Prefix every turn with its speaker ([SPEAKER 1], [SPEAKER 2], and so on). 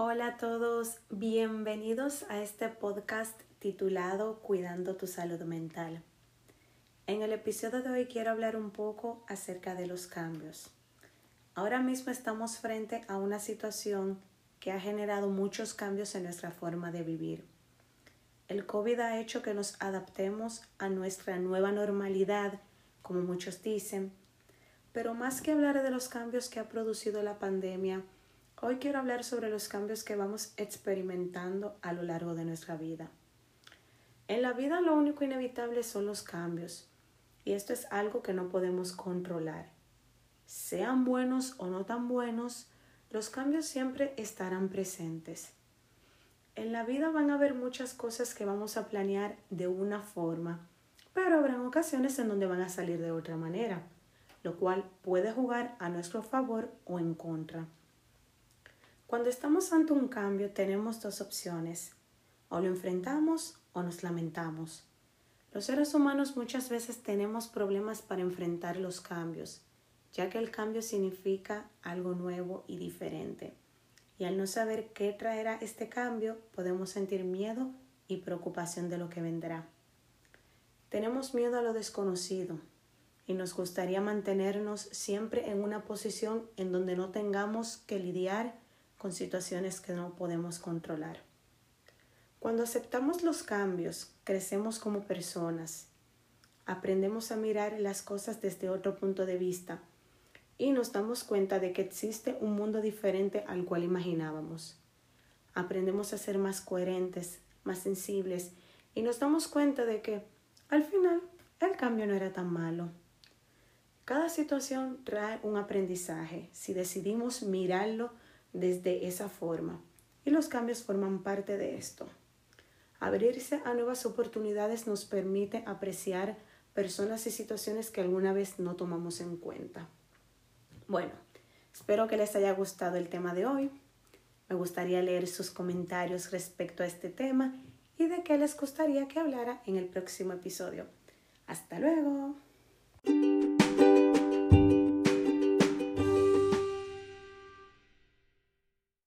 [SPEAKER 1] Hola a todos, bienvenidos a este podcast titulado Cuidando tu salud mental. En el episodio de hoy quiero hablar un poco acerca de los cambios. Ahora mismo estamos frente a una situación que ha generado muchos cambios en nuestra forma de vivir. El COVID ha hecho que nos adaptemos a nuestra nueva normalidad, como muchos dicen, pero más que hablar de los cambios que ha producido la pandemia, hoy quiero hablar sobre los cambios que vamos experimentando a lo largo de nuestra vida. En la vida lo único inevitable son los cambios, y esto es algo que no podemos controlar. Sean buenos o no tan buenos, los cambios siempre estarán presentes. En la vida van a haber muchas cosas que vamos a planear de una forma, pero habrán ocasiones en donde van a salir de otra manera lo cual puede jugar a nuestro favor o en contra. Cuando estamos ante un cambio tenemos dos opciones, o lo enfrentamos o nos lamentamos. Los seres humanos muchas veces tenemos problemas para enfrentar los cambios, ya que el cambio significa algo nuevo y diferente. Y al no saber qué traerá este cambio, podemos sentir miedo y preocupación de lo que vendrá. Tenemos miedo a lo desconocido, y nos gustaría mantenernos siempre en una posición en donde no tengamos que lidiar con situaciones que no podemos controlar. Cuando aceptamos los cambios, crecemos como personas, aprendemos a mirar las cosas desde otro punto de vista y nos damos cuenta de que existe un mundo diferente al cual imaginábamos. Aprendemos a ser más coherentes, más sensibles y nos damos cuenta de que, al final, el cambio no era tan malo. Cada situación trae un aprendizaje si decidimos mirarlo desde esa forma y los cambios forman parte de esto. Abrirse a nuevas oportunidades nos permite apreciar personas y situaciones que alguna vez no tomamos en cuenta. Bueno, espero que les haya gustado el tema de hoy. Me gustaría leer sus comentarios respecto a este tema y de qué les gustaría que hablara en el próximo episodio. Hasta luego.